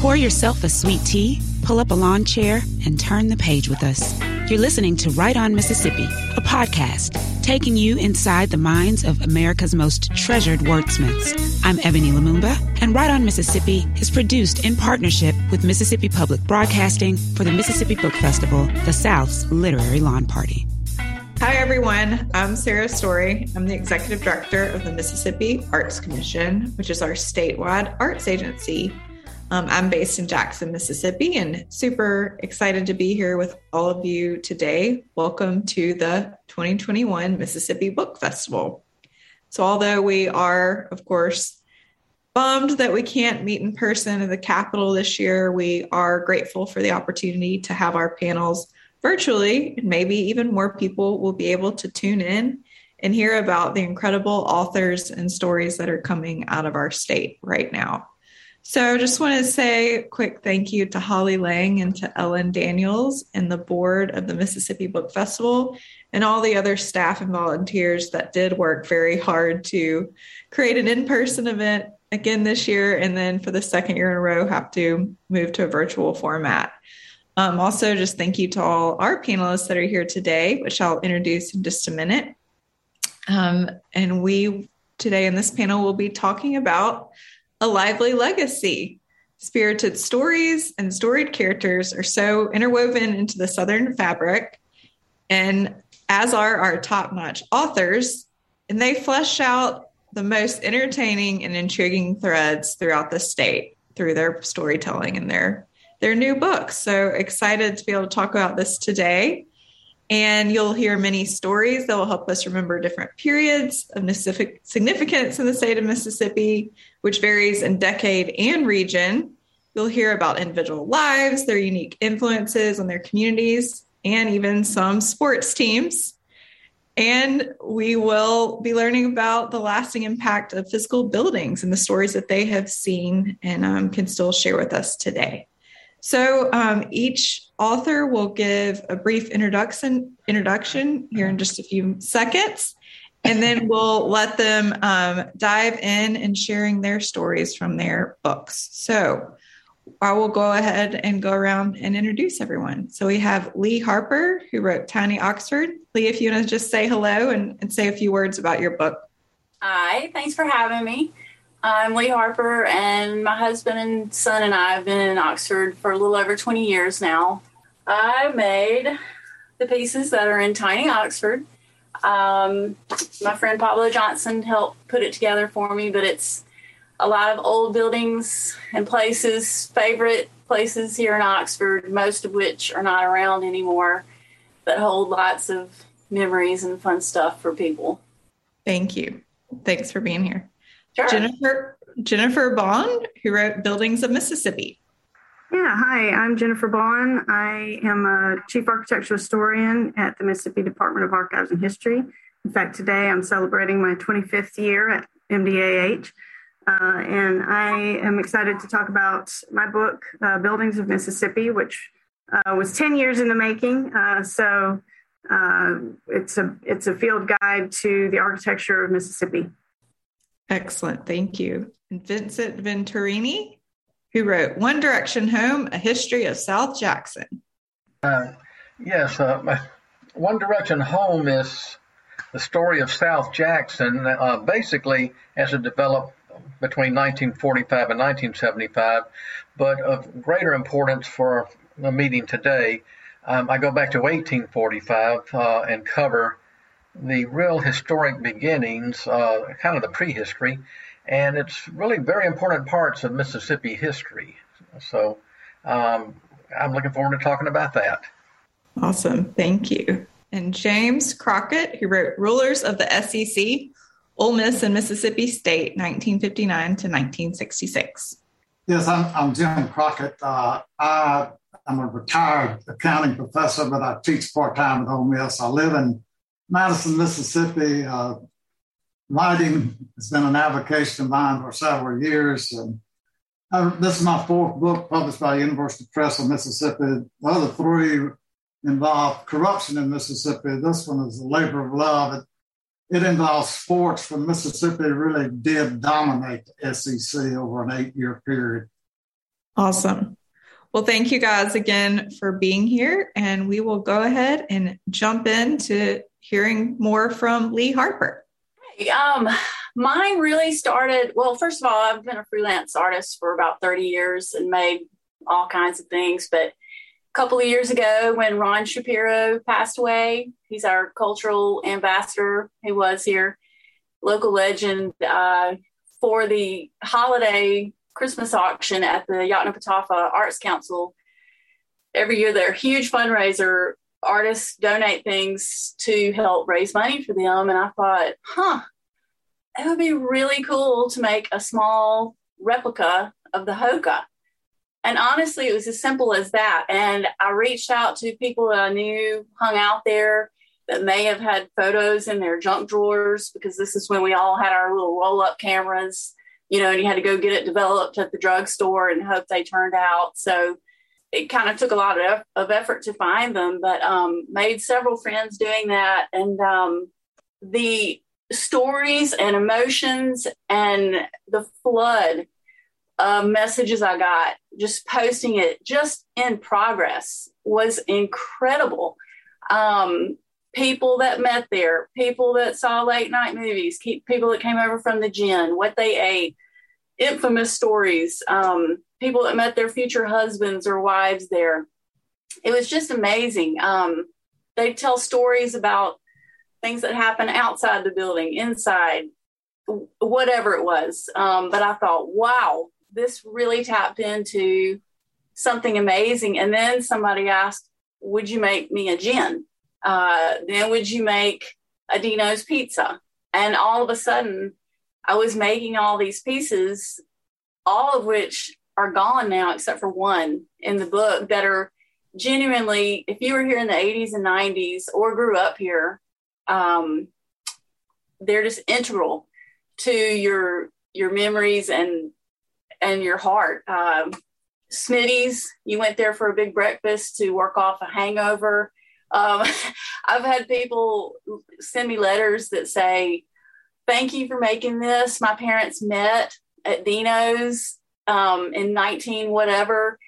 Pour yourself a sweet tea, pull up a lawn chair, and turn the page with us. You're listening to Write on Mississippi, a podcast taking you inside the minds of America's most treasured wordsmiths. I'm Ebony Lumumba, and Write on Mississippi is produced in partnership with Mississippi Public Broadcasting for the Mississippi Book Festival, the South's literary lawn party. Hi, everyone. I'm Sarah Story. I'm the executive director of the Mississippi Arts Commission, which is our statewide arts agency. Um, I'm based in Jackson, Mississippi, and super excited to be here with all of you today. Welcome to the 2021 Mississippi Book Festival. So, although we are, of course, bummed that we can't meet in person in the Capitol this year, we are grateful for the opportunity to have our panels virtually, and maybe even more people will be able to tune in and hear about the incredible authors and stories that are coming out of our state right now. So, I just want to say a quick thank you to Holly Lang and to Ellen Daniels and the board of the Mississippi Book Festival and all the other staff and volunteers that did work very hard to create an in person event again this year. And then for the second year in a row, have to move to a virtual format. Um, also, just thank you to all our panelists that are here today, which I'll introduce in just a minute. Um, and we today in this panel will be talking about a lively legacy. Spirited stories and storied characters are so interwoven into the Southern fabric, and as are our top notch authors, and they flesh out the most entertaining and intriguing threads throughout the state through their storytelling and their their new books. So excited to be able to talk about this today. And you'll hear many stories that will help us remember different periods of significance in the state of Mississippi, which varies in decade and region. You'll hear about individual lives, their unique influences on their communities, and even some sports teams. And we will be learning about the lasting impact of physical buildings and the stories that they have seen and um, can still share with us today. So um, each author will give a brief introduction introduction here in just a few seconds, and then we'll let them um, dive in and sharing their stories from their books. So I will go ahead and go around and introduce everyone. So we have Lee Harper, who wrote Tiny Oxford. Lee, if you want to just say hello and, and say a few words about your book. Hi, thanks for having me. I'm Lee Harper, and my husband and son and I have been in Oxford for a little over 20 years now. I made the pieces that are in Tiny Oxford. Um, my friend Pablo Johnson helped put it together for me, but it's a lot of old buildings and places, favorite places here in Oxford, most of which are not around anymore, that hold lots of memories and fun stuff for people. Thank you. Thanks for being here. Sure. Jennifer Jennifer Baughn, who wrote Buildings of Mississippi. Yeah, hi, I'm Jennifer Baughn. I am a chief architectural historian at the Mississippi Department of Archives and History. In fact, today I'm celebrating my 25th year at MDAH. Uh, and I am excited to talk about my book, uh, Buildings of Mississippi, which uh, was 10 years in the making. Uh, so uh, it's a it's a field guide to the architecture of Mississippi. Excellent. Thank you. And Vincent Venturini, who wrote One Direction Home, A History of South Jackson. Uh, yes, uh, One Direction Home is the story of South Jackson, uh, basically as it developed between 1945 and 1975, but of greater importance for the meeting today. Um, I go back to 1845 uh, and cover the real historic beginnings, uh, kind of the prehistory, and it's really very important parts of Mississippi history. So um, I'm looking forward to talking about that. Awesome. Thank you. And James Crockett, who wrote Rulers of the SEC, Ole Miss and Mississippi State, 1959 to 1966. Yes, I'm, I'm Jim Crockett. Uh, I, am a retired accounting professor, but I teach part time at Ole Miss. I live in Madison, Mississippi. Uh, writing has been an avocation of mine for several years. And I, this is my fourth book published by University Press of Mississippi. The other three involve corruption in Mississippi. This one is a labor of love. It, it involves sports when Mississippi really did dominate the SEC over an eight year period. Awesome. Well, thank you guys again for being here. And we will go ahead and jump into hearing more from Lee Harper. Um, mine really started, well, first of all, I've been a freelance artist for about 30 years and made all kinds of things. But a couple of years ago, when Ron Shapiro passed away, he's our cultural ambassador. He was here, local legend. Uh, for the holiday Christmas auction at the Yoknapatawpha Arts Council. Every year, they're a huge fundraiser. Artists donate things to help raise money for them. And I thought, huh, it would be really cool to make a small replica of the Hoka. And honestly, it was as simple as that. And I reached out to people that I knew hung out there that may have had photos in their junk drawers because this is when we all had our little roll up cameras you know, and you had to go get it developed at the drugstore and hope they turned out. So it kind of took a lot of, of effort to find them, but um, made several friends doing that. And um, the stories and emotions and the flood of messages I got just posting it just in progress was incredible. Um, people that met there, people that saw late night movies, people that came over from the gin, what they ate, infamous stories, um, people that met their future husbands or wives there. It was just amazing. Um, they tell stories about things that happen outside the building, inside, whatever it was. Um, but I thought, wow, this really tapped into something amazing. And then somebody asked, Would you make me a gin? Uh, then would you make a Dino's pizza? And all of a sudden, I was making all these pieces, all of which are gone now, except for one in the book that are genuinely, if you were here in the 80s and 90s or grew up here, um, they're just integral to your your memories and and your heart. Um, Smitty's, you went there for a big breakfast to work off a hangover. Um, I've had people send me letters that say, Thank you for making this. My parents met at Dino's um, in 19 whatever,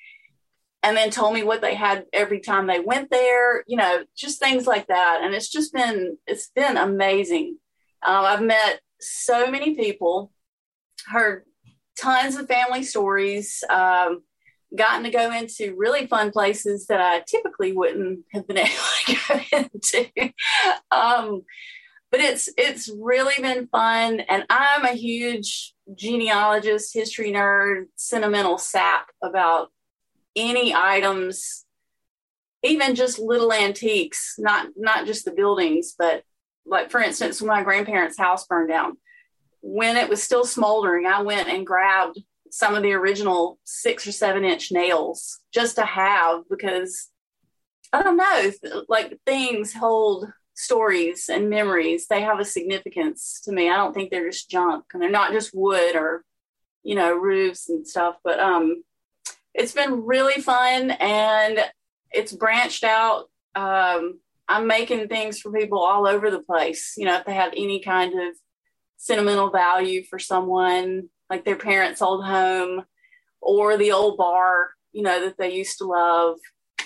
and then told me what they had every time they went there, you know, just things like that. And it's just been, it's been amazing. Um, I've met so many people, heard tons of family stories. Um, gotten to go into really fun places that I typically wouldn't have been able to go into. Um, but it's it's really been fun, and I'm a huge genealogist, history nerd, sentimental sap about any items, even just little antiques, not not just the buildings, but like for instance, when my grandparents' house burned down, when it was still smoldering, I went and grabbed some of the original six or seven inch nails just to have because I don't know, like things hold stories and memories. They have a significance to me. I don't think they're just junk and they're not just wood or, you know, roofs and stuff. But um, it's been really fun and it's branched out. Um, I'm making things for people all over the place. You know, if they have any kind of sentimental value for someone, like their parents' old home or the old bar, you know, that they used to love.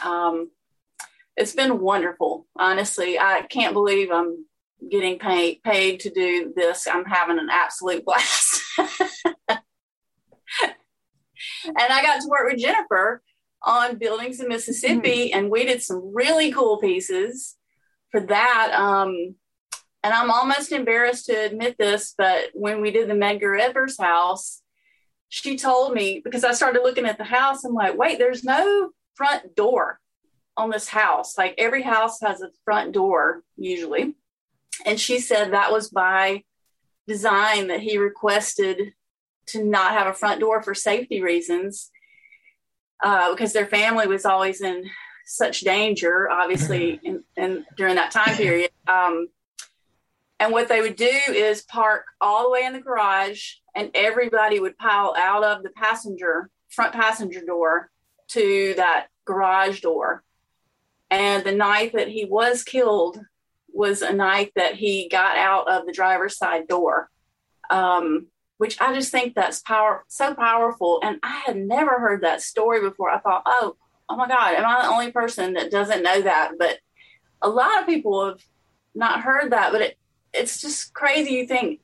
Um, it's been wonderful. Honestly, I can't believe I'm getting paid paid to do this. I'm having an absolute blast. and I got to work with Jennifer on buildings in Mississippi, mm-hmm. and we did some really cool pieces for that. Um, and I'm almost embarrassed to admit this, but when we did the Medgar Evers house, she told me because I started looking at the house, I'm like, wait, there's no front door on this house. Like every house has a front door usually. And she said that was by design that he requested to not have a front door for safety reasons uh, because their family was always in such danger, obviously, in, in during that time period. Um, and what they would do is park all the way in the garage, and everybody would pile out of the passenger front passenger door to that garage door. And the night that he was killed was a night that he got out of the driver's side door. Um, which I just think that's power so powerful. And I had never heard that story before. I thought, oh, oh my God, am I the only person that doesn't know that? But a lot of people have not heard that, but it, it's just crazy. You think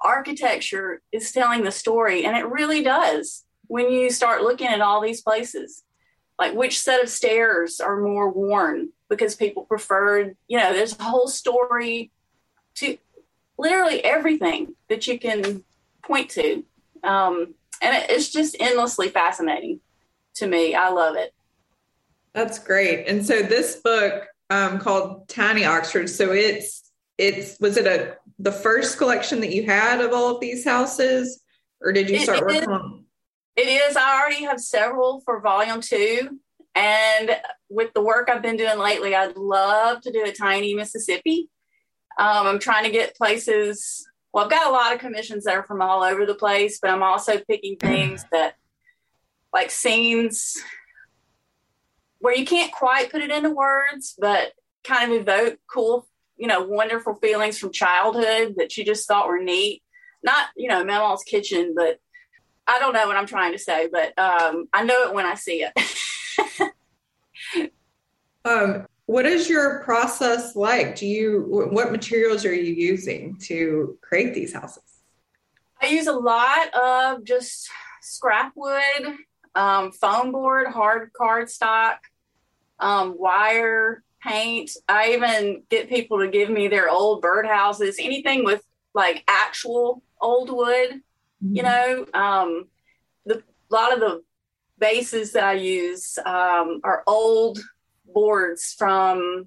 architecture is telling the story, and it really does when you start looking at all these places. Like which set of stairs are more worn because people preferred, you know, there's a whole story to literally everything that you can point to. Um, and it's just endlessly fascinating to me. I love it. That's great. And so this book um, called Tiny Oxford. So it's it's was it a the first collection that you had of all of these houses, or did you start it, working on? It is. I already have several for volume two, and with the work I've been doing lately, I'd love to do a tiny Mississippi. Um, I'm trying to get places. Well, I've got a lot of commissions that are from all over the place, but I'm also picking things that, like scenes where you can't quite put it into words, but kind of evoke cool, you know, wonderful feelings from childhood that you just thought were neat. Not, you know, Mama's kitchen, but I don't know what I'm trying to say, but um, I know it when I see it. um, what is your process like? Do you what materials are you using to create these houses? I use a lot of just scrap wood, um, foam board, hard cardstock, um, wire, paint. I even get people to give me their old birdhouses, anything with like actual old wood. Mm-hmm. You know, um, the a lot of the bases that I use um, are old boards from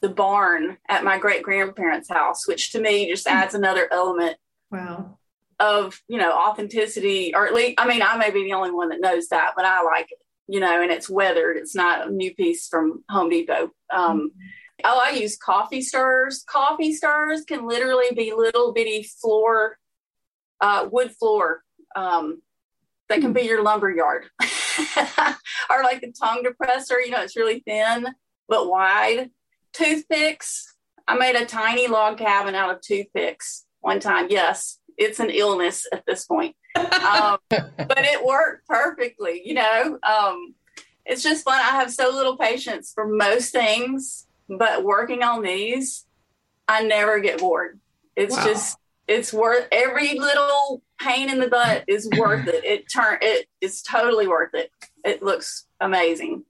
the barn at my great grandparents' house, which to me just hmm. adds another element. Wow. Of you know authenticity, or at least I mean I may be the only one that knows that, but I like it you know, and it's weathered. It's not a new piece from Home Depot. Um, mm-hmm. Oh, I use coffee stirrers. Coffee stirrers can literally be little bitty floor, uh, wood floor. Um, that can be your lumber yard, or like a tongue depressor. You know, it's really thin but wide. Toothpicks. I made a tiny log cabin out of toothpicks one time. Yes, it's an illness at this point um, but it worked perfectly. You know, um, it's just fun. I have so little patience for most things, but working on these, I never get bored. It's wow. just it's worth every little pain in the butt is worth it. It turn it is totally worth it. It looks amazing.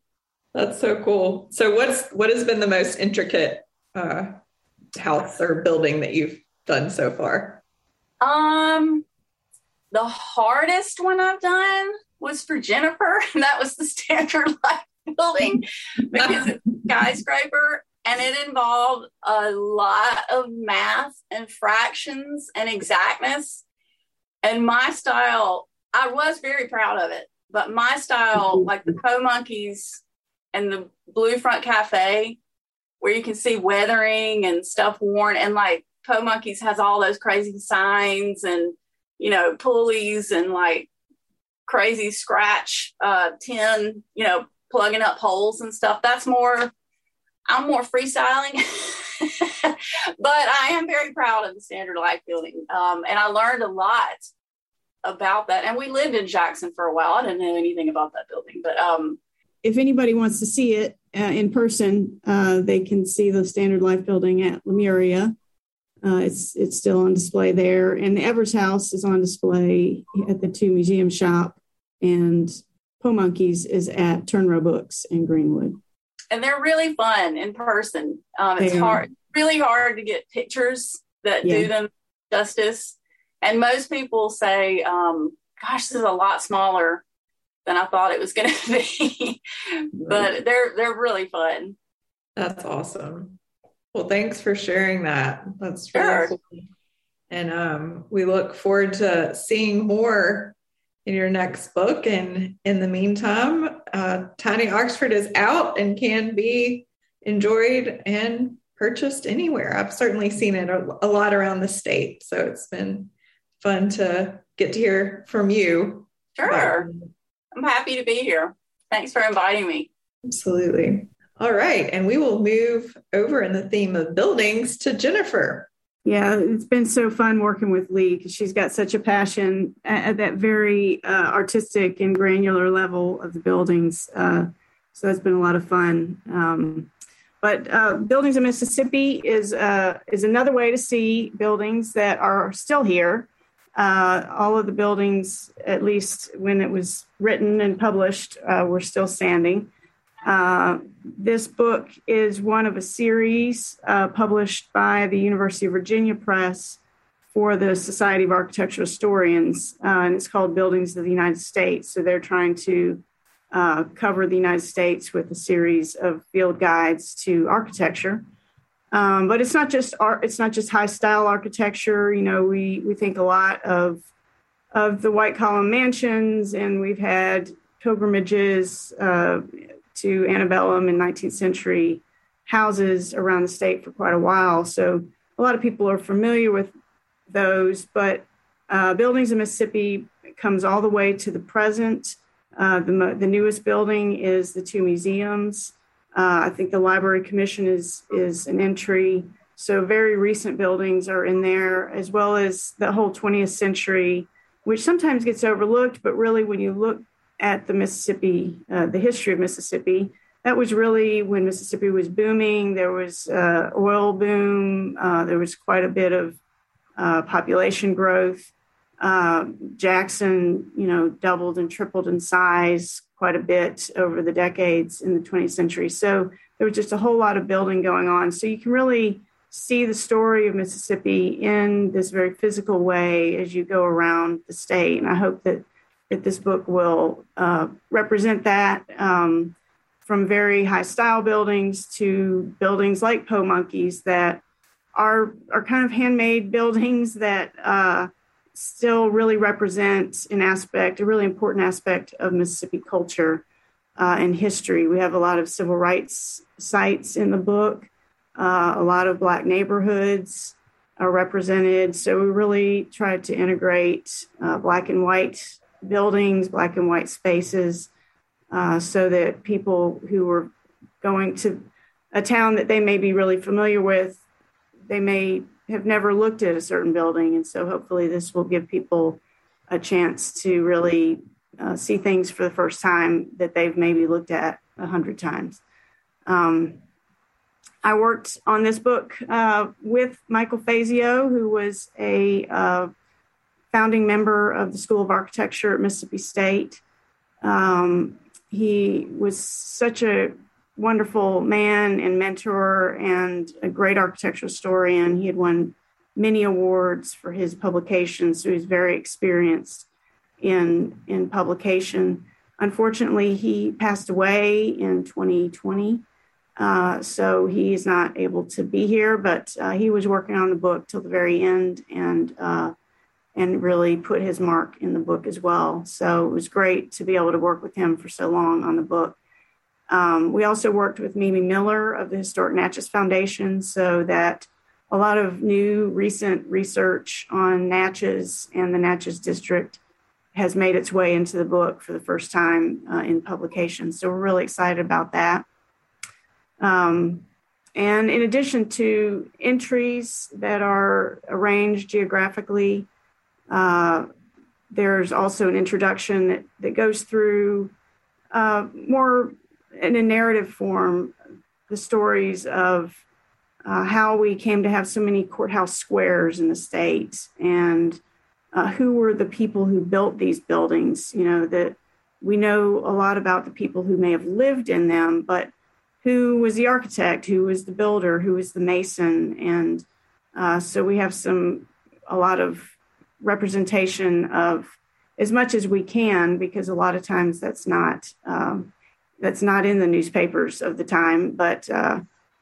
That's so cool. So what's what has been the most intricate uh, house or building that you've done so far? Um, the hardest one I've done was for Jennifer, and that was the Standard Life building because it's skyscraper and it involved a lot of math and fractions and exactness. And my style, I was very proud of it, but my style, like the Po Monkeys and the Blue Front Cafe, where you can see weathering and stuff worn, and like Po Monkeys has all those crazy signs and you know, pulleys and like crazy scratch uh, tin, you know, plugging up holes and stuff. That's more, I'm more freestyling. but I am very proud of the Standard Life building. Um, and I learned a lot about that. And we lived in Jackson for a while. I didn't know anything about that building, but um, if anybody wants to see it uh, in person, uh, they can see the Standard Life building at Lemuria uh, it's it's still on display there, and the Evers House is on display at the two museum shop, and Po Monkeys is at Turnrow Books in Greenwood. And they're really fun in person. Um, it's hard, really hard to get pictures that yeah. do them justice. And most people say, um, "Gosh, this is a lot smaller than I thought it was going to be," but they're they're really fun. That's awesome. Well, thanks for sharing that. That's really sure. cool. And um, we look forward to seeing more in your next book. And in the meantime, uh, Tiny Oxford is out and can be enjoyed and purchased anywhere. I've certainly seen it a, a lot around the state. So it's been fun to get to hear from you. Sure. I'm happy to be here. Thanks for inviting me. Absolutely. All right. And we will move over in the theme of buildings to Jennifer. Yeah, it's been so fun working with Lee because she's got such a passion at, at that very uh, artistic and granular level of the buildings. Uh, so that's been a lot of fun. Um, but uh, buildings in Mississippi is uh, is another way to see buildings that are still here. Uh, all of the buildings, at least when it was written and published, uh, were still standing. Uh, this book is one of a series uh, published by the University of Virginia Press for the Society of Architectural Historians, and it's called Buildings of the United States. So they're trying to uh, cover the United States with a series of field guides to architecture. Um, but it's not just art, it's not just high style architecture. You know, we we think a lot of of the white column mansions, and we've had pilgrimages uh, to antebellum and 19th century houses around the state for quite a while. So a lot of people are familiar with those, but uh, buildings in Mississippi comes all the way to the present. Uh, the, the newest building is the two museums. Uh, I think the Library Commission is is an entry. So very recent buildings are in there, as well as the whole 20th century, which sometimes gets overlooked. But really, when you look at the Mississippi, uh, the history of Mississippi, that was really when Mississippi was booming. There was uh, oil boom. Uh, there was quite a bit of uh, population growth. Uh, Jackson, you know, doubled and tripled in size quite a bit over the decades in the 20th century. So there was just a whole lot of building going on. So you can really see the story of Mississippi in this very physical way as you go around the state. And I hope that that this book will uh, represent that um, from very high style buildings to buildings like Po Monkeys that are are kind of handmade buildings that uh, still really represent an aspect, a really important aspect of Mississippi culture uh, and history. We have a lot of civil rights sites in the book, uh, a lot of Black neighborhoods are represented. So we really tried to integrate uh, Black and white buildings, Black and white spaces, uh, so that people who were going to a town that they may be really familiar with, they may have never looked at a certain building. And so hopefully this will give people a chance to really uh, see things for the first time that they've maybe looked at a hundred times. Um, I worked on this book uh, with Michael Fazio, who was a uh, founding member of the School of Architecture at Mississippi State. Um, he was such a wonderful man and mentor and a great architectural historian. He had won many awards for his publications, so he's very experienced in in publication. Unfortunately, he passed away in 2020, uh, so he's not able to be here. But uh, he was working on the book till the very end and uh, and really put his mark in the book as well. So it was great to be able to work with him for so long on the book. Um, we also worked with Mimi Miller of the Historic Natchez Foundation so that a lot of new recent research on Natchez and the Natchez District has made its way into the book for the first time uh, in publication. So we're really excited about that. Um, and in addition to entries that are arranged geographically, uh, there's also an introduction that, that goes through uh, more in a narrative form the stories of uh, how we came to have so many courthouse squares in the state and uh, who were the people who built these buildings. You know, that we know a lot about the people who may have lived in them, but who was the architect, who was the builder, who was the mason. And uh, so we have some, a lot of representation of as much as we can, because a lot of times that's not. Um, that's not in the newspapers of the time, but uh,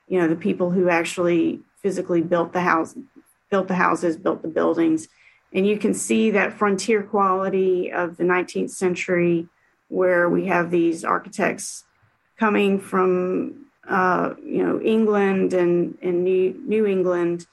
you know the people who actually physically built the house, built the houses, built the buildings, and you can see that frontier quality of the 19th century, where we have these architects coming from uh, you know England and and New New England.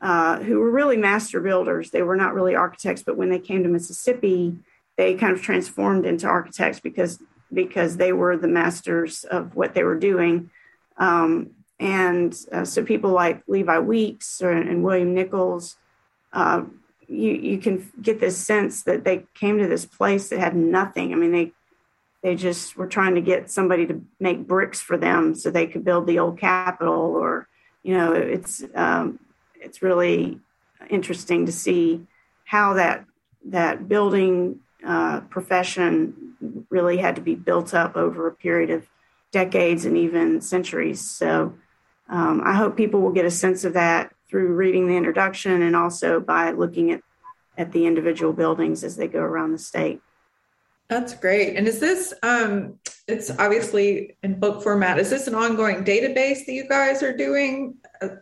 Uh, who were really master builders. They were not really architects, but when they came to Mississippi, they kind of transformed into architects because because they were the masters of what they were doing. Um, and uh, so people like Levi Weeks or, and William Nichols, uh, you you can get this sense that they came to this place that had nothing. I mean, they they just were trying to get somebody to make bricks for them so they could build the old Capitol, or you know, it's um, it's really interesting to see how that that building uh, profession really had to be built up over a period of decades and even centuries. So um, I hope people will get a sense of that through reading the introduction and also by looking at, at the individual buildings as they go around the state. That's great. And is this, um, it's obviously in book format. Is this an ongoing database that you guys are doing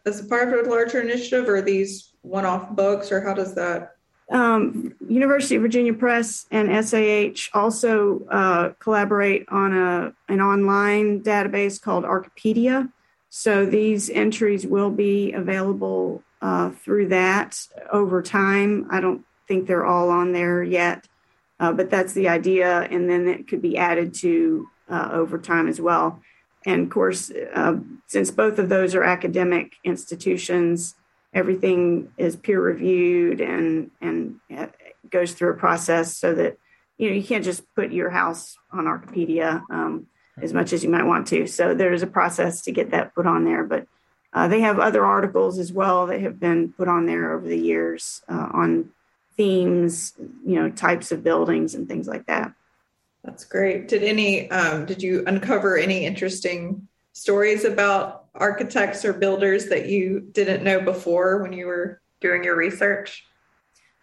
as a part of a larger initiative or these one off books or how does that? Um, University of Virginia Press and SAH also uh, collaborate on a an online database called Archipedia. So these entries will be available uh, through that over time. I don't think they're all on there yet, uh, but that's the idea. And then it could be added to uh, over time as well. And of course, uh, since both of those are academic institutions, everything is peer reviewed and and uh, goes through a process so that you know you can't just put your house on Archipedia. Um, as much as you might want to. So there's a process to get that put on there. But uh, they have other articles as well that have been put on there over the years uh, on themes, you know, types of buildings and things like that. That's great. Did any um, did you uncover any interesting stories about architects or builders that you didn't know before when you were doing your research?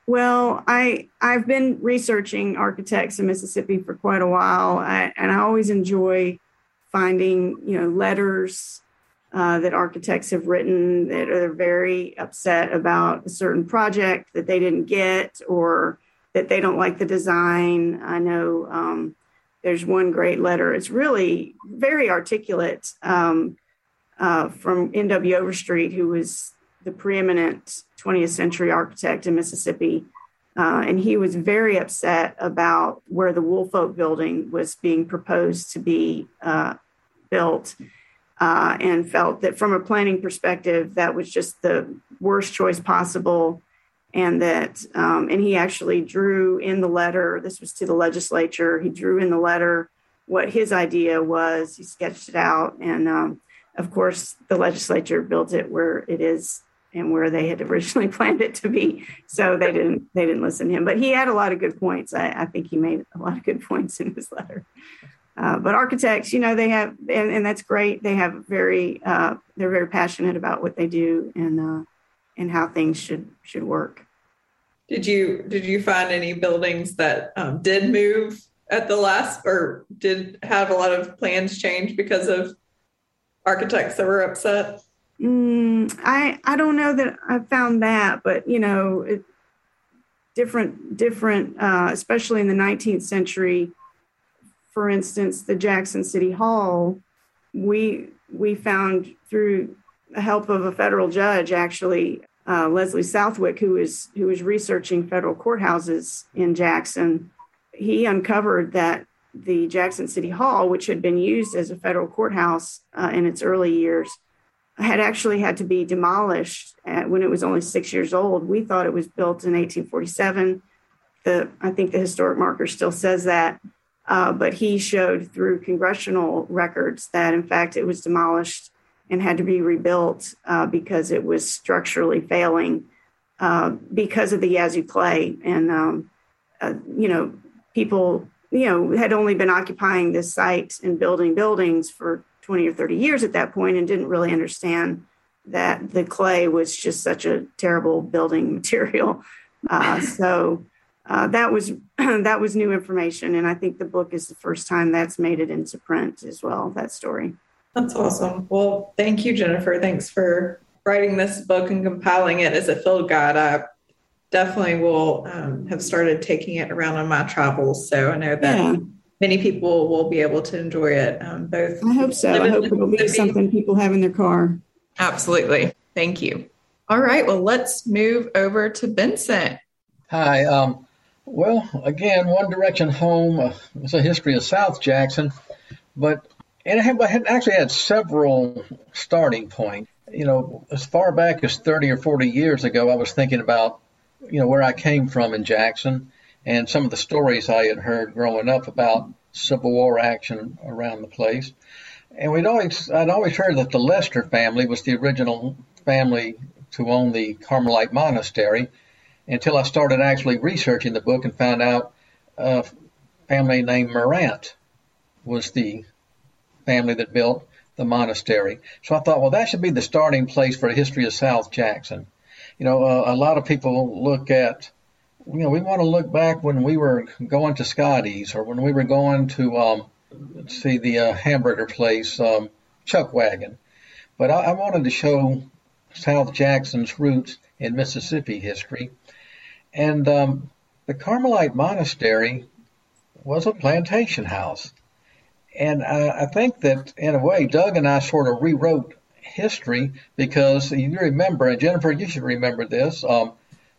Well, I I've been researching architects in Mississippi for quite a while, I, and I always enjoy finding you know letters uh, that architects have written that are very upset about a certain project that they didn't get or that they don't like the design. I know um, there's one great letter. It's really very articulate um, uh, from N.W. Overstreet, who was the preeminent 20th century architect in Mississippi. Uh, and he was very upset about where the Woolfolk building was being proposed to be uh, built uh, and felt that from a planning perspective, that was just the worst choice possible. And that, um, and he actually drew in the letter, this was to the legislature, he drew in the letter what his idea was. He sketched it out. And um, of course, the legislature built it where it is and where they had originally planned it to be. So they didn't they didn't listen to him. But he had a lot of good points. I, I think he made a lot of good points in his letter. Uh, but architects, you know, they have, and, and that's great. They have very, uh, they're very passionate about what they do and uh, and how things should should work. Did you did you find any buildings that um, did move at the last, or did have a lot of plans change because of architects that were upset? Mm, I I don't know that I found that, but you know, it, different different, uh, especially in the 19th century. For instance, the Jackson City Hall, we we found through help of a federal judge, actually uh, Leslie Southwick, who was who was researching federal courthouses in Jackson, he uncovered that the Jackson City Hall, which had been used as a federal courthouse uh, in its early years, had actually had to be demolished when it was only six years old. We thought it was built in 1847. The I think the historic marker still says that, uh, but he showed through congressional records that in fact it was demolished and had to be rebuilt uh, because it was structurally failing uh, because of the Yazoo clay. And um, uh, you know, people you know had only been occupying this site and building buildings for 20 or 30 years at that point and didn't really understand that the clay was just such a terrible building material. Uh, so uh, that was that was new information, and I think the book is the first time that's made it into print as well. That story. That's awesome. Well, thank you, Jennifer. Thanks for writing this book and compiling it as a field guide. I definitely will um, have started taking it around on my travels, so I know that. Yeah many people will be able to enjoy it. Um, both. I hope so. I hope it'll be something people have in their car. Absolutely. Thank you. All right. Well, let's move over to Vincent. Hi. Um, well, again, One Direction Home uh, It's a history of South Jackson, but and I, had actually had several starting points. You know, as far back as 30 or 40 years ago, I was thinking about, you know, where I came from in Jackson and some of the stories I had heard growing up about Civil War action around the place. And we'd always, I'd always heard that the Lester family was the original family to own the Carmelite monastery until I started actually researching the book and found out uh, a family named Morant was the family that built the monastery. So I thought, well, that should be the starting place for a history of South Jackson. You know, uh, a lot of people look at, you know, we want to look back when we were going to Scotty's or when we were going to, um, see, the uh, hamburger place, um, Chuck Wagon. But I, I wanted to show South Jackson's roots in Mississippi history. And um, the Carmelite Monastery was a plantation house. And I, I think that in a way, Doug and I sort of rewrote history because you remember, and Jennifer, you should remember this. Um,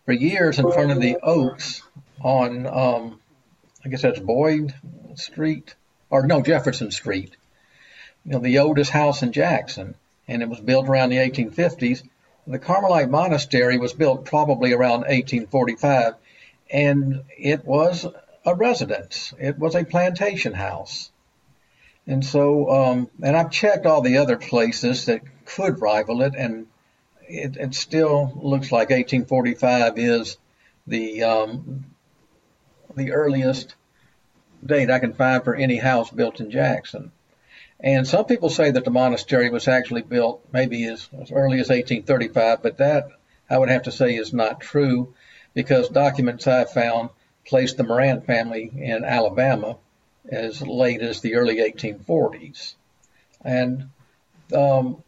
for years, in front of the Oaks on, um, I guess that's Boyd Street, or no, Jefferson Street. You know, the oldest house in Jackson, and it was built around the 1850s. The Carmelite Monastery was built probably around 1845, and it was a residence. It was a plantation house. And so, um, and I've checked all the other places that could rival it, and it, it still looks like 1845 is the um, the earliest date I can find for any house built in Jackson. And some people say that the monastery was actually built maybe as, as early as 1835, but that I would have to say is not true because documents I found place the Morant family in Alabama as late as the early 1840s. And um,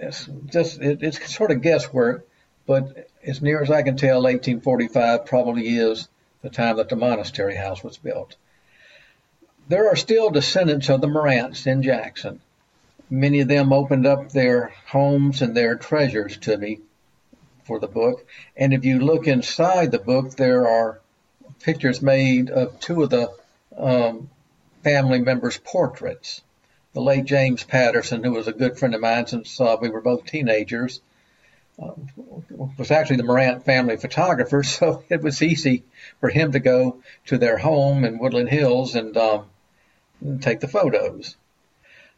it's just it, it's sort of guesswork, but as near as I can tell, 1845 probably is the time that the monastery house was built. There are still descendants of the Morants in Jackson. Many of them opened up their homes and their treasures to me for the book. And if you look inside the book, there are pictures made of two of the um, family members' portraits. The late James Patterson, who was a good friend of mine since uh, we were both teenagers, uh, was actually the Morant family photographer, so it was easy for him to go to their home in Woodland Hills and, um, and take the photos.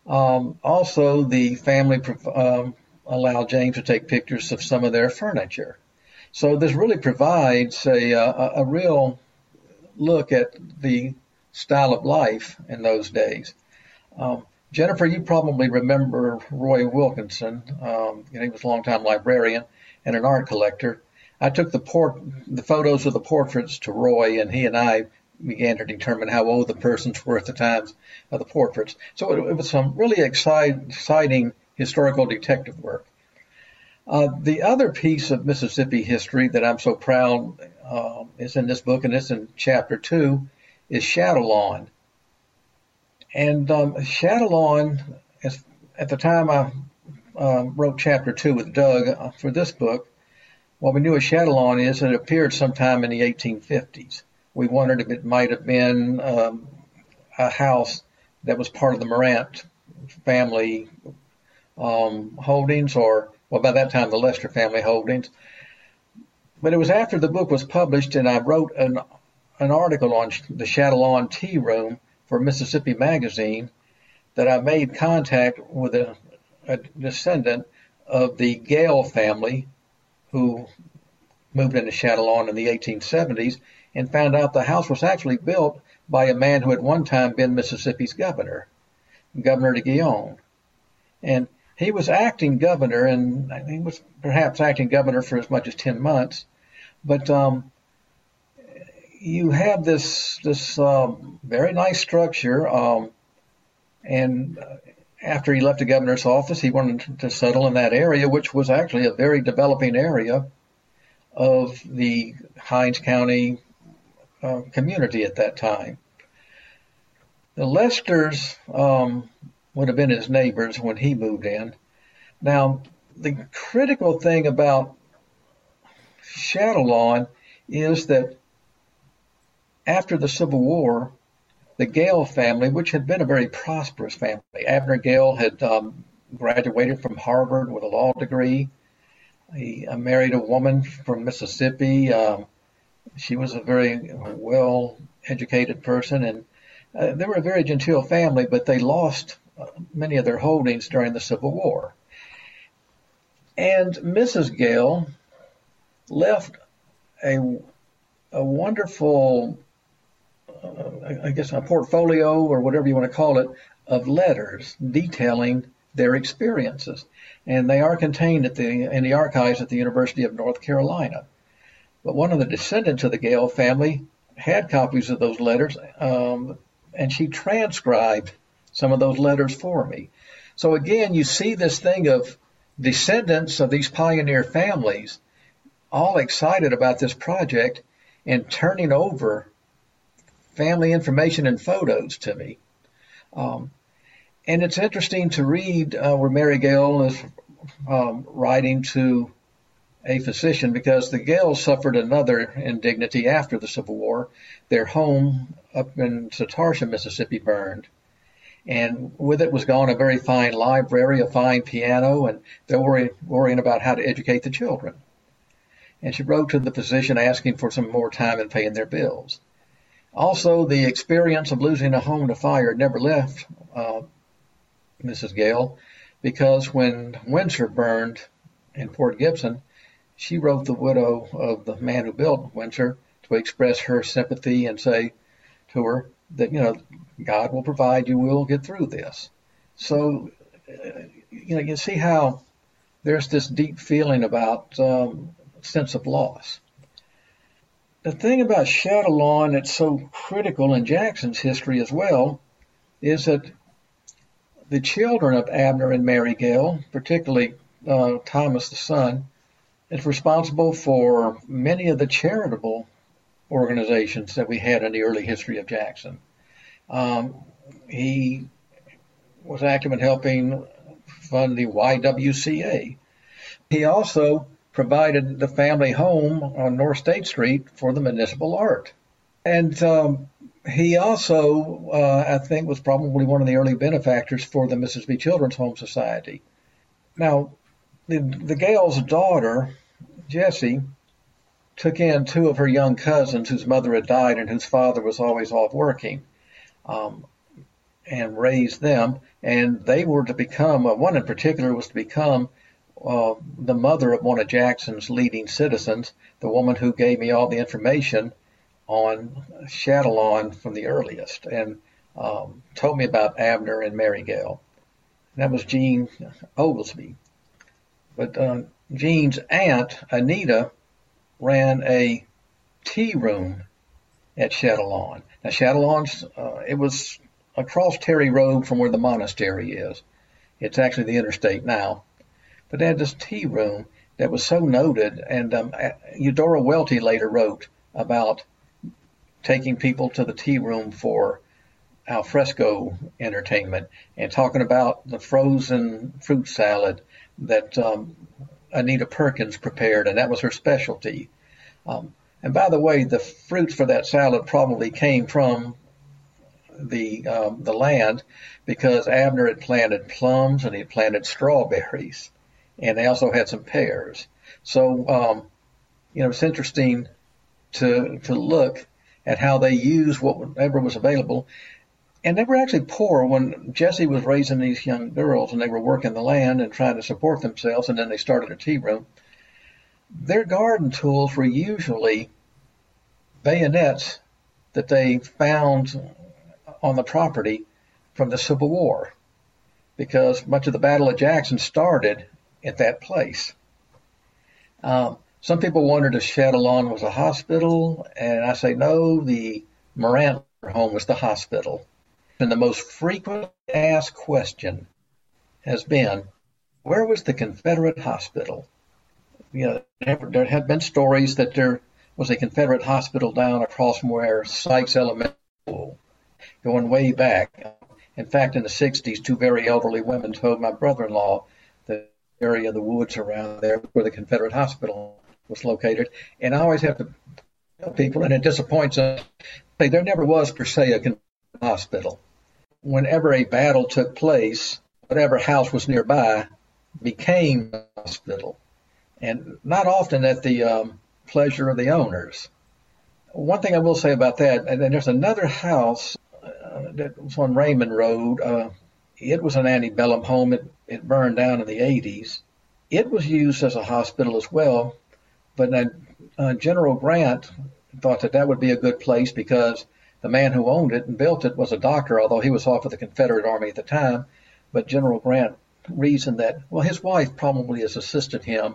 Um, also, the family um, allowed James to take pictures of some of their furniture. So this really provides a, a, a real look at the style of life in those days. Um, Jennifer, you probably remember Roy Wilkinson. Um, he was a longtime librarian and an art collector. I took the port, the photos of the portraits to Roy, and he and I began to determine how old the persons were at the times of the portraits. So it, it was some really exciting historical detective work. Uh, the other piece of Mississippi history that I'm so proud uh, is in this book, and it's in chapter two, is Shadowlawn. And um, Shadowlawn, at the time I uh, wrote chapter two with Doug uh, for this book, what we knew of Shadowlawn is it appeared sometime in the 1850s. We wondered if it might have been um, a house that was part of the Morant family um, holdings, or well, by that time the Lester family holdings. But it was after the book was published, and I wrote an an article on the Shadowlawn Tea Room for Mississippi Magazine that I made contact with a, a descendant of the Gale family who moved into Shadowlawn in the 1870s and found out the house was actually built by a man who had one time been Mississippi's governor, Governor de Guion. And he was acting governor, and he was perhaps acting governor for as much as 10 months. But um, you have this this um, very nice structure, um, and uh, after he left the governor's office, he wanted to settle in that area, which was actually a very developing area of the Hinds County uh, community at that time. The Lesters um, would have been his neighbors when he moved in. Now, the critical thing about Shadowlawn is that after the Civil War, the Gale family, which had been a very prosperous family. Abner Gale had um, graduated from Harvard with a law degree. He uh, married a woman from Mississippi. Um, she was a very well educated person, and uh, they were a very genteel family, but they lost uh, many of their holdings during the Civil War. And Mrs. Gale left a, a wonderful, uh, I guess, a portfolio or whatever you want to call it, of letters detailing their experiences. And they are contained at the, in the archives at the University of North Carolina. But one of the descendants of the Gale family had copies of those letters, um, and she transcribed some of those letters for me. So again, you see this thing of descendants of these pioneer families all excited about this project and turning over family information and photos to me. Um, and it's interesting to read uh, where Mary Gale is um, writing to a physician because the Gales suffered another indignity after the Civil War. Their home up in Satartia, Mississippi burned. And with it was gone a very fine library, a fine piano, and they're worrying, worrying about how to educate the children. And she wrote to the physician asking for some more time in paying their bills. Also, the experience of losing a home to fire never left uh, Mrs. Gale because when Windsor burned in Port Gibson, she wrote the widow of the man who built Windsor to express her sympathy and say to her that, you know, God will provide, you will get through this. So, uh, you know, you see how there's this deep feeling about um, sense of loss. The thing about Chatillon that's so critical in Jackson's history as well is that the children of Abner and Mary Gale, particularly uh, Thomas the son, is responsible for many of the charitable organizations that we had in the early history of Jackson. Um, he was active in helping fund the YWCA. He also provided the family home on North State Street for the municipal art. And um, he also, uh, I think, was probably one of the early benefactors for the Mississippi Children's Home Society. Now, the, the Gale's daughter, Jessie, took in two of her young cousins whose mother had died and whose father was always off working, um, and raised them. And they were to become, uh, one in particular was to become uh, the mother of one of Jackson's leading citizens, the woman who gave me all the information on Chatillon from the earliest and um, told me about Abner and Mary Gale. That was Jean Oglesby. But uh, Jean's aunt, Anita, ran a tea room at Chatillon. Now, Chatillon's, uh, it was across Terry Road from where the monastery is. It's actually the interstate now. But they had this tea room that was so noted, and um, Eudora Welty later wrote about taking people to the tea room for alfresco entertainment and talking about the frozen fruit salad that um, Anita Perkins prepared, and that was her specialty. Um, and by the way, the fruits for that salad probably came from the um, the land because Abner had planted plums and he planted strawberries, and they also had some pears. So um, you know it's interesting to to look at how they used whatever was available. And they were actually poor when Jessie was raising these young girls and they were working the land and trying to support themselves, and then they started a tea room. Their garden tools were usually bayonets that they found on the property from the Civil War because much of the Battle of Jackson started at that place. Um, some people wondered if Chatillon was a hospital, and I say no, the Morant home was the hospital. And the most frequent asked question has been, where was the Confederate hospital? You know, there have been stories that there was a Confederate hospital down across from where Sykes Elementary School, going way back. In fact, in the 60s, two very elderly women told my brother-in-law the area of the woods around there where the Confederate hospital was located. And I always have to tell people, and it disappoints us, say there never was per se a hospital. Whenever a battle took place, whatever house was nearby became a hospital, and not often at the um, pleasure of the owners. One thing I will say about that, and then there's another house uh, that was on Raymond Road. Uh, it was an antebellum home. It, it burned down in the 80s. It was used as a hospital as well, but then uh, General Grant thought that that would be a good place because the man who owned it and built it was a doctor, although he was off with the Confederate Army at the time. But General Grant reasoned that, well, his wife probably has assisted him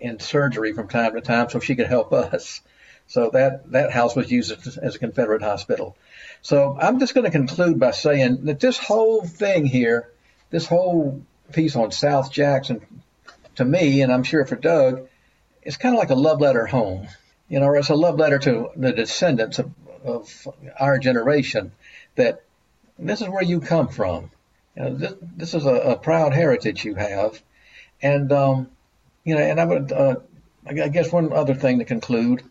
in surgery from time to time so she could help us. So that, that house was used as a Confederate hospital. So I'm just going to conclude by saying that this whole thing here, this whole piece on South Jackson, to me, and I'm sure for Doug, it's kind of like a love letter home. You know, or it's a love letter to the descendants of, of our generation that this is where you come from. You know, this, this is a, a, proud heritage you have. And, um, you know, and I would, uh, I guess one other thing to conclude,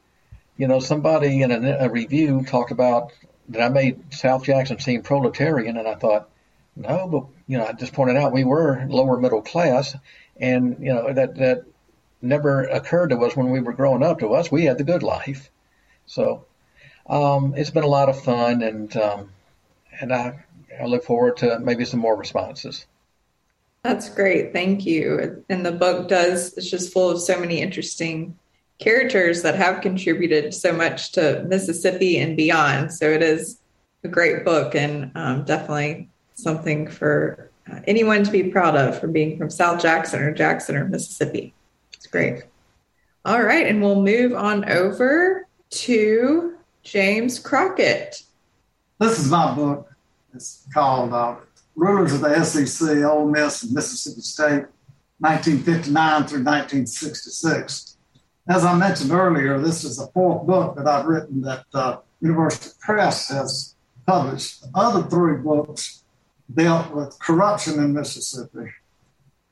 you know, somebody in a, a review talked about that I made South Jackson seem proletarian, and I thought, no, but you know, I just pointed out we were lower middle class, and you know that that never occurred to us when we were growing up. To us, we had the good life. So um, it's been a lot of fun, and um, and I I look forward to maybe some more responses. That's great. Thank you. And the book does, it's just full of so many interesting characters that have contributed so much to Mississippi and beyond. So it is a great book and um, definitely something for uh, anyone to be proud of for being from South Jackson or Jackson or Mississippi. It's great. All right. And we'll move on over to James Crockett. This is my book. It's called uh, Rulers of the SEC, Ole Miss, and Mississippi State, 1959 through 1966. As I mentioned earlier, this is the fourth book that I've written that uh, University Press has published. The other three books dealt with corruption in Mississippi.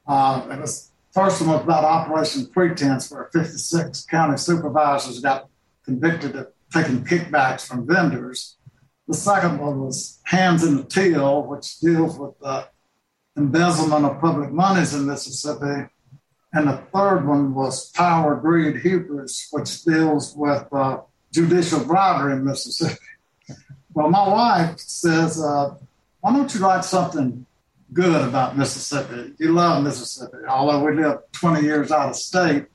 Uh, it was first one was about Operation Pretense, where 56 county supervisors got convicted of taking kickbacks from vendors. The second one was Hands in the Till, which deals with the embezzlement of public monies in Mississippi. And the third one was Power, Greed, Hubris, which deals with uh, judicial bribery in Mississippi. Well, my wife says, uh, why don't you write something good about Mississippi? You love Mississippi. Although we live 20 years out of state,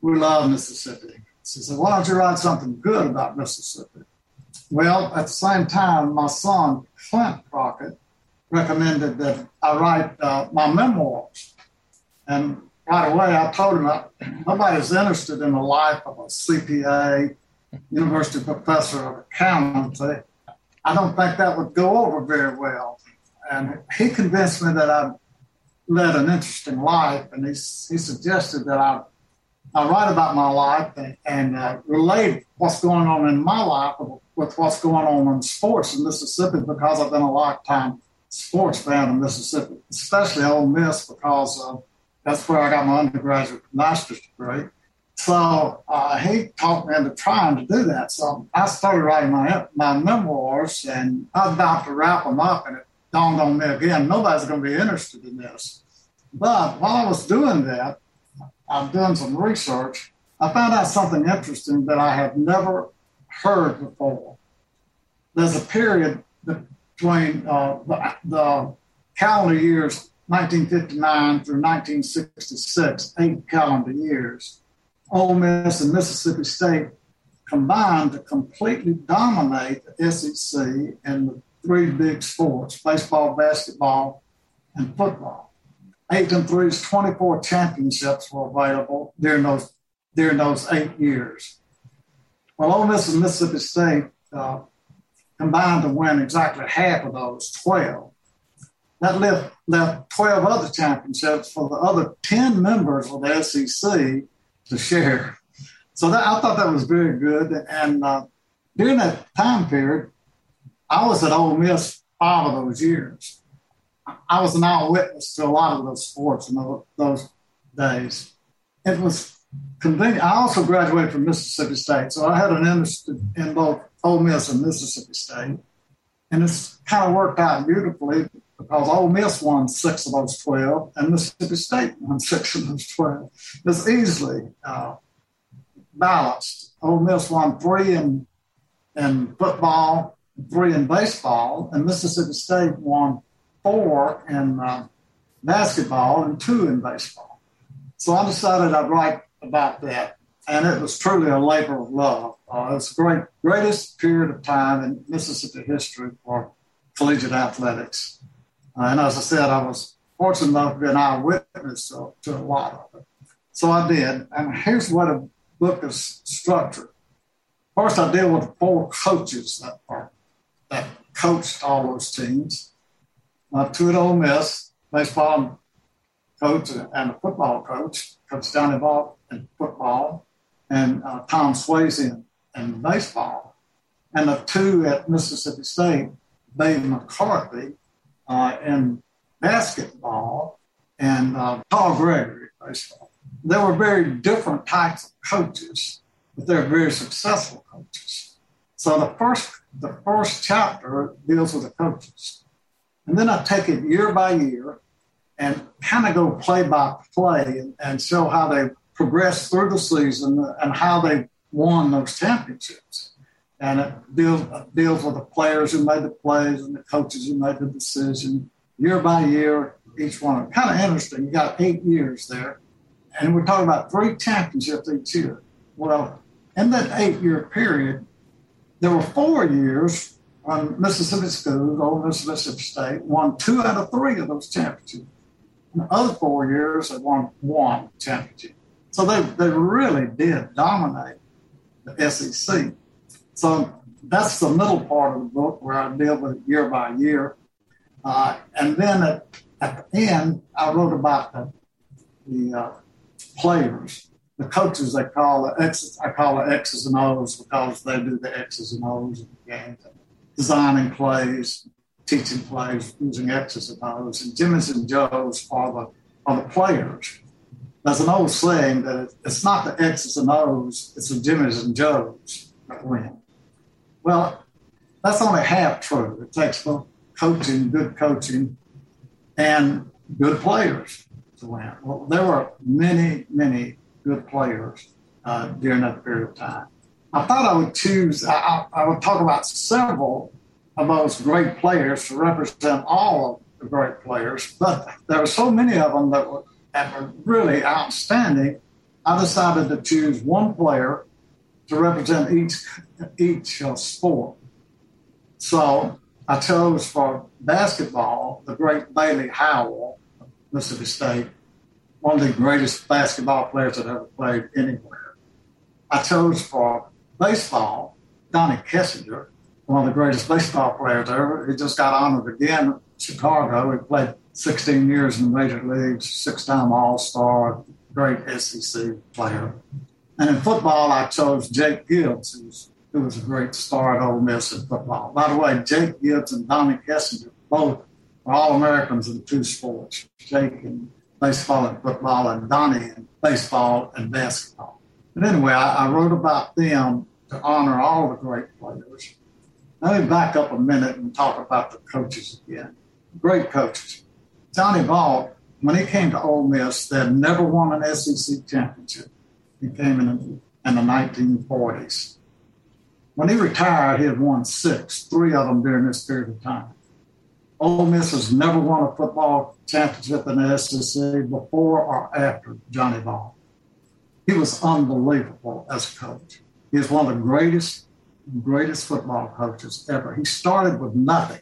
we love Mississippi. She said, why don't you write something good about Mississippi? Well, at the same time, my son, Clint Crockett, recommended that I write uh, my memoirs. And right away, I told him that nobody's interested in the life of a CPA, university professor of accounting. I don't think that would go over very well. And he convinced me that I led an interesting life, and he, he suggested that I I write about my life and, and uh, relate what's going on in my life with what's going on in sports in Mississippi because I've been a lifetime sports fan in Mississippi, especially Ole Miss because uh, that's where I got my undergraduate master's degree. So uh, he talked me into trying to do that. So I started writing my my memoirs, and I was about to wrap them up, and it dawned on me again: nobody's going to be interested in this. But while I was doing that, I've done some research. I found out something interesting that I have never heard before. There's a period between uh, the, the calendar years 1959 through 1966, eight calendar years. Ole Miss and Mississippi State combined to completely dominate the SEC in the three big sports baseball, basketball, and football eight and three's 24 championships were available during those during those eight years. Well, Ole Miss and Mississippi State uh, combined to win exactly half of those 12. That left, left 12 other championships for the other 10 members of the SEC to share. So that, I thought that was very good. And uh, during that time period, I was at Ole Miss five of those years. I was an eyewitness to a lot of those sports in those days. It was convenient. I also graduated from Mississippi State, so I had an interest in both Ole Miss and Mississippi State. And it's kind of worked out beautifully because Ole Miss won six of those 12 and Mississippi State won six of those 12. It's easily uh, balanced. Ole Miss won three in, in football, three in baseball, and Mississippi State won four in uh, basketball and two in baseball. So I decided I'd write about that. And it was truly a labor of love. Uh, it's the great, greatest period of time in Mississippi history for collegiate athletics. Uh, and as I said, I was fortunate enough to be an eyewitness to, to a lot of it. So I did. And here's what a book is structured. First, I deal with four coaches that, are, that coached all those teams. Uh, two at Ole Miss, baseball coach and a football coach, Coach Johnny Vaught in football, and uh, Tom Swayze in, in, baseball. And the two at Mississippi State, Babe McCarthy uh, in basketball, and uh, Paul Gregory baseball. They were very different types of coaches, but they're very successful coaches. So the first the first chapter deals with the coaches. And then I take it year by year and kind of go play by play and, and show how they progressed through the season and how they won those championships. And it deals, deals with the players who made the plays and the coaches who made the decision year by year, each one. Kind of interesting. You got eight years there. And we're talking about three championships each year. Well, in that eight year period, there were four years on Mississippi schools, Ole Miss, Mississippi State, won two out of three of those championships. The other four years, they won one championship. So they, they really did dominate the SEC. So that's the middle part of the book where I deal with it year by year. Uh, and then at, at, the end, I wrote about the, the uh, players, the coaches. They call the X's. I call the X's and O's because they do the X's and O's in the games, designing plays, teaching plays using X's and O's. And Jimmy's and Joe's are the are the players there's an old saying that it's not the X's and O's, it's the Jimmys and Joes that win. Well, that's only half true. It takes coaching, good coaching, and good players to win. Well, there were many, many good players uh, during that period of time. I thought I would choose, I, I would talk about several of those great players to represent all of the great players, but there were so many of them that were that were really outstanding, I decided to choose one player to represent each each uh, sport. So I chose for basketball the great Bailey Howell, Mississippi State, one of the greatest basketball players that ever played anywhere. I chose for baseball Donnie Kessinger, one of the greatest baseball players ever. He just got honored again in Chicago. He played 16 years in the major leagues, six time All Star, great SEC player. And in football, I chose Jake Gibbs, who's, who was a great star at Ole Miss in football. By the way, Jake Gibbs and Donnie Kessinger both are All Americans in two sports Jake in baseball and football, and Donnie in baseball and basketball. But anyway, I, I wrote about them to honor all the great players. Let me back up a minute and talk about the coaches again. Great coaches. Johnny Vaught, when he came to Ole Miss, they had never won an SEC championship. He came in in the 1940s. When he retired, he had won six, three of them during this period of time. Ole Miss has never won a football championship in the SEC before or after Johnny Vaught. He was unbelievable as a coach. He is one of the greatest, greatest football coaches ever. He started with nothing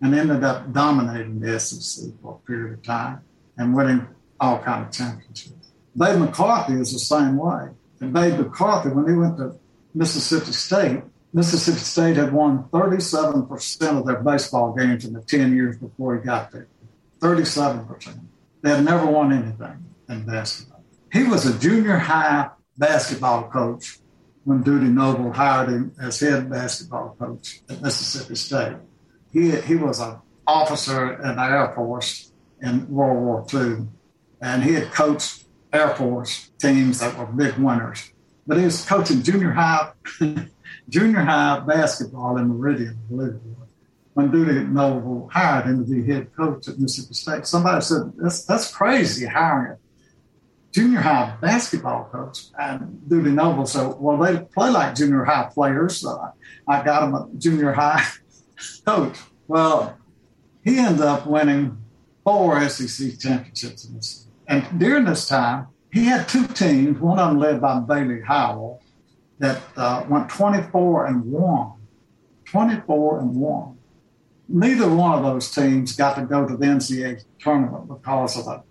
and ended up dominating the SEC for a period of time and winning all kind of championships. Babe McCarthy is the same way. And Babe McCarthy, when he went to Mississippi State, Mississippi State had won 37% of their baseball games in the 10 years before he got there. 37%. They had never won anything in basketball. He was a junior high basketball coach when Dudy Noble hired him as head basketball coach at Mississippi State he, he was an officer in the Air Force in World War II, and he had coached Air Force teams that were big winners. But he was coaching junior high, junior high basketball in Meridian, believe it when Dudy Noble hired him to be head coach at Mississippi State. Somebody said, that's, that's crazy hiring a junior high basketball coach. And Dudy Noble said, well, they play like junior high players. So I, I got them a junior high coach. Well, he ended up winning four SEC championships. And during this time, he had two teams, one of them led by Bailey Howell, that uh, went 24 and 1. 24 and 1 neither one of those teams got to go to the NCAA tournament because of an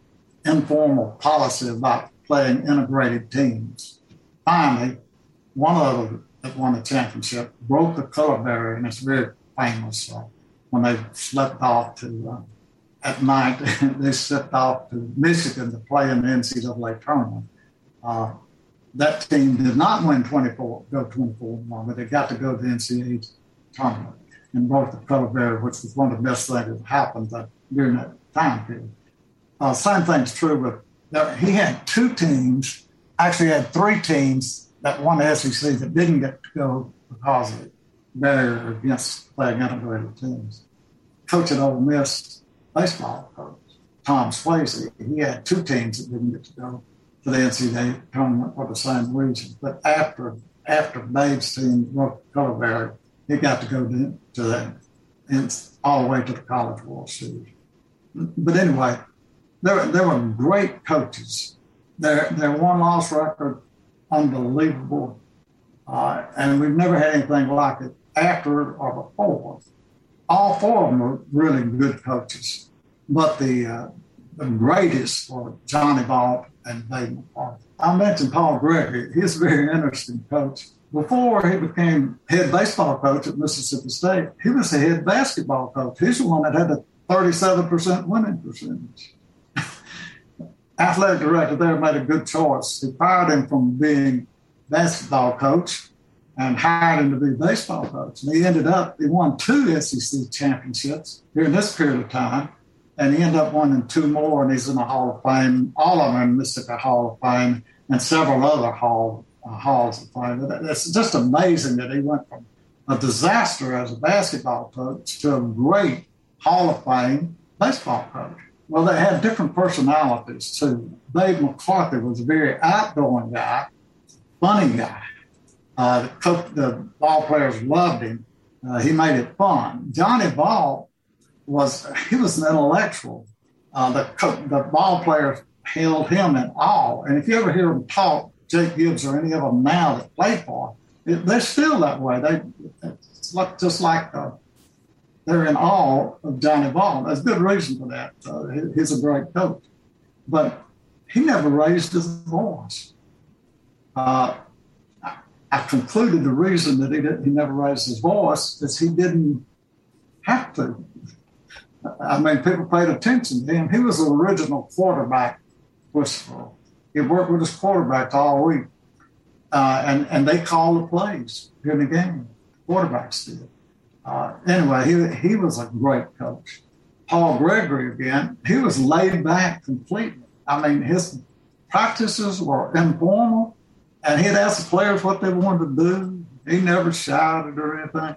informal policy about playing integrated teams. Finally, one of them that won the championship broke the color barrier, and it's very famous uh, when they slipped off to uh, at night. they slipped off to Michigan to play in the NCAA tournament. Uh, that team did not win 24, go 24 1, but they got to go to the NCAA tournament in both the color barrier, which was one of the best things that happened that, during that time period. Uh, same thing's true with he had two teams, actually had three teams that won the SEC that didn't get to go because of the barrier against playing integrated teams. Coach at Ole Miss baseball coach Tom Swayze, he had two teams that didn't get to go to the NCAA tournament for the same reason. But after after Babe's team broke the color barrier, he got to go to, to that and all the way to the College World Series. But anyway, there, there were great coaches. Their, their one loss record, unbelievable. Uh, and we've never had anything like it after or before. All four of them were really good coaches. But the, uh, the greatest were Johnny Vaught and Babe McCarthy. I mentioned Paul Gregory. He's a very interesting coach before he became head baseball coach at Mississippi State, he was the head basketball coach. He's the one that had the 37% winning percentage. Athletic director there made a good choice. He fired him from being basketball coach and hired him to be baseball coach. And he ended up, he won two SEC championships during this period of time. And he ended up winning two more, and he's in the Hall of Fame, all of them in Mississippi Hall of Fame, and several other Hall uh, halls of fame. It's just amazing that he went from a disaster as a basketball coach to a great Hall of Fame baseball coach. Well, they had different personalities too. Babe McCarthy was a very outgoing guy, funny guy. Uh, the, the ball players loved him. Uh, he made it fun. Johnny Vaught was he was an intellectual. Uh, the the ball players held him in awe. And if you ever hear him talk, Jake Gibbs or any of them now that play for him, they're still that way. They it's like, just like uh, they're in awe of Johnny Vaught. There's good reason for that. Uh, he's a great coach, but he never raised his voice. Uh, I, concluded the reason that he, did, he never raised his voice is he didn't have to. I mean, people paid attention to him. He was the original quarterback whisperer. He worked with his quarterback all week. Uh, and, and they called the plays during the game. Quarterbacks did. Uh, anyway, he, he was a great coach. Paul Gregory, again, he was laid back completely. I mean, his practices were informal, and he'd ask the players what they wanted to do. He never shouted or anything,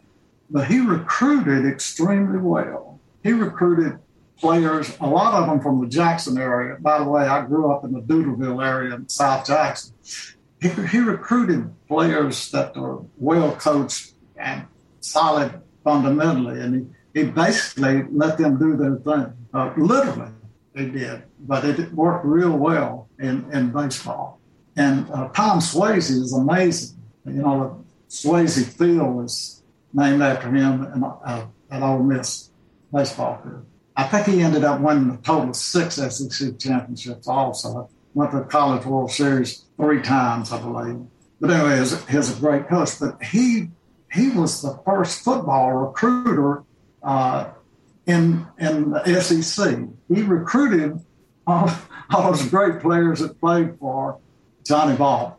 but he recruited extremely well. He recruited players, a lot of them from the Jackson area. By the way, I grew up in the Doodleville area in South Jackson. He, he recruited players that were well coached and solid fundamentally, and he, he basically let them do their thing. Uh, literally, they did, but it worked real well in, in baseball. And uh, Tom Swayze is amazing. You know, the Swayze Field is named after him and uh, at Ole Miss baseball field. I think he ended up winning a total of six SEC championships also. Went to the College World Series three times, I believe. But anyway, he's, he's a great coach. But he he was the first football recruiter uh, in in the SEC. He recruited all, all those great players that played for Johnny Vaught.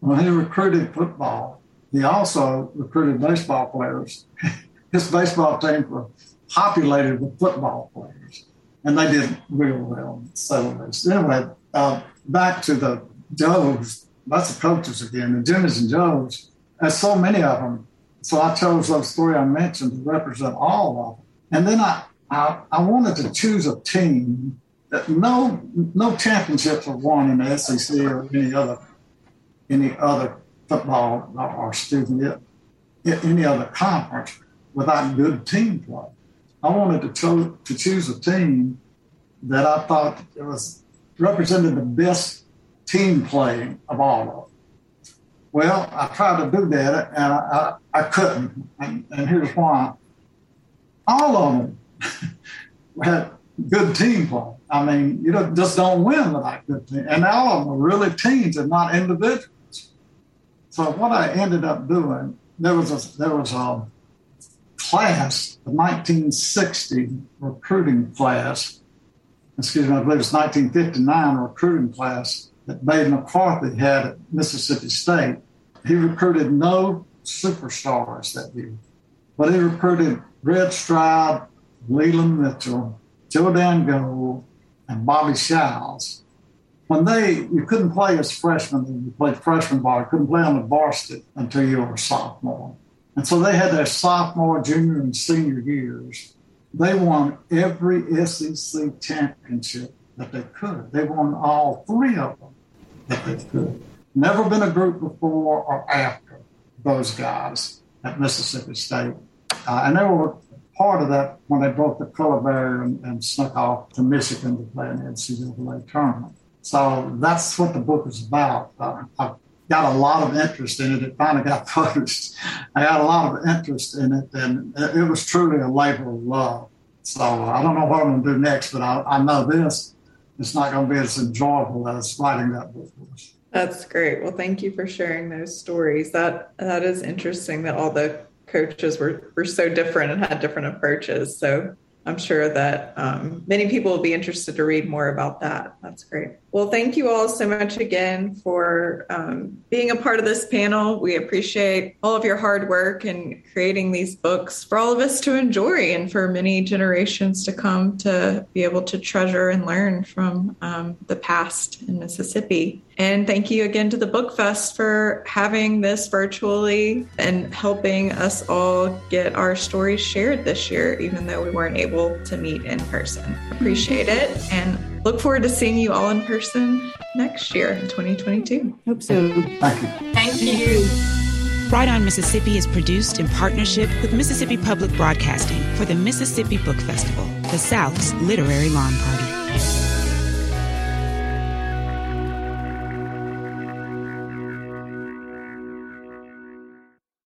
When he recruited football, he also recruited baseball players. His baseball team for populated with football players, and they did real well. So anyway, uh, back to the Joes. That's the coaches again. The Jimmys and Joes. There's so many of them. so I chose those three I mentioned to represent all of them. And then I, I, I wanted to choose a team no no championships are won in the SEC or any other any other football or student any other conference without good team play. I wanted to, cho- to choose a team that I thought was represented the best team play of all of them. Well, I tried to do that and I, I, I couldn't. And, and, here's why. All of them had good team play. I mean, you know, just don't win without good team. And all of them are really teams and not individuals. So what I ended up doing, there was a there was a class, the 1960 recruiting class, excuse me, I believe it's 1959 recruiting class that Babe McCarthy had at Mississippi State. He recruited no superstars that year, but he recruited Red Stroud, Leland Mitchell, Joe Dan Gold, and Bobby Showers. When they, you couldn't play as freshmen, you played freshman ball, you couldn't play on the varsity until you were a sophomore. And so they had their sophomore, junior, and senior years. They won every SEC championship that they could. They won all three of them that they could. Never been a group before or after those guys at Mississippi State. Uh, and they were part of that when they broke the color barrier and, and snuck off to Michigan to play the NCAA tournament. So that's what the book is about. Uh, I got a lot of interest in it. It finally got published. I got a lot of interest in it, and it was truly a labor of love. So I don't know what I'm going to do next, but I, I know this. It's not going to be as enjoyable as writing that book. That's great. Well, thank you for sharing those stories. That that is interesting that all the coaches were were so different and had different approaches. So I'm sure that um, many people will be interested to read more about that. That's great. Well, thank you all so much again for um, being a part of this panel. We appreciate all of your hard work in creating these books for all of us to enjoy and for many generations to come to be able to treasure and learn from um, the past in Mississippi. And thank you again to the Book Fest for having this virtually and helping us all get our stories shared this year, even though we weren't able to meet in person. Appreciate it and look forward to seeing you all in person next year in 2022. Hope so. Thank you. Thank you. Write on Mississippi is produced in partnership with Mississippi Public Broadcasting for the Mississippi Book Festival, the South's literary lawn party.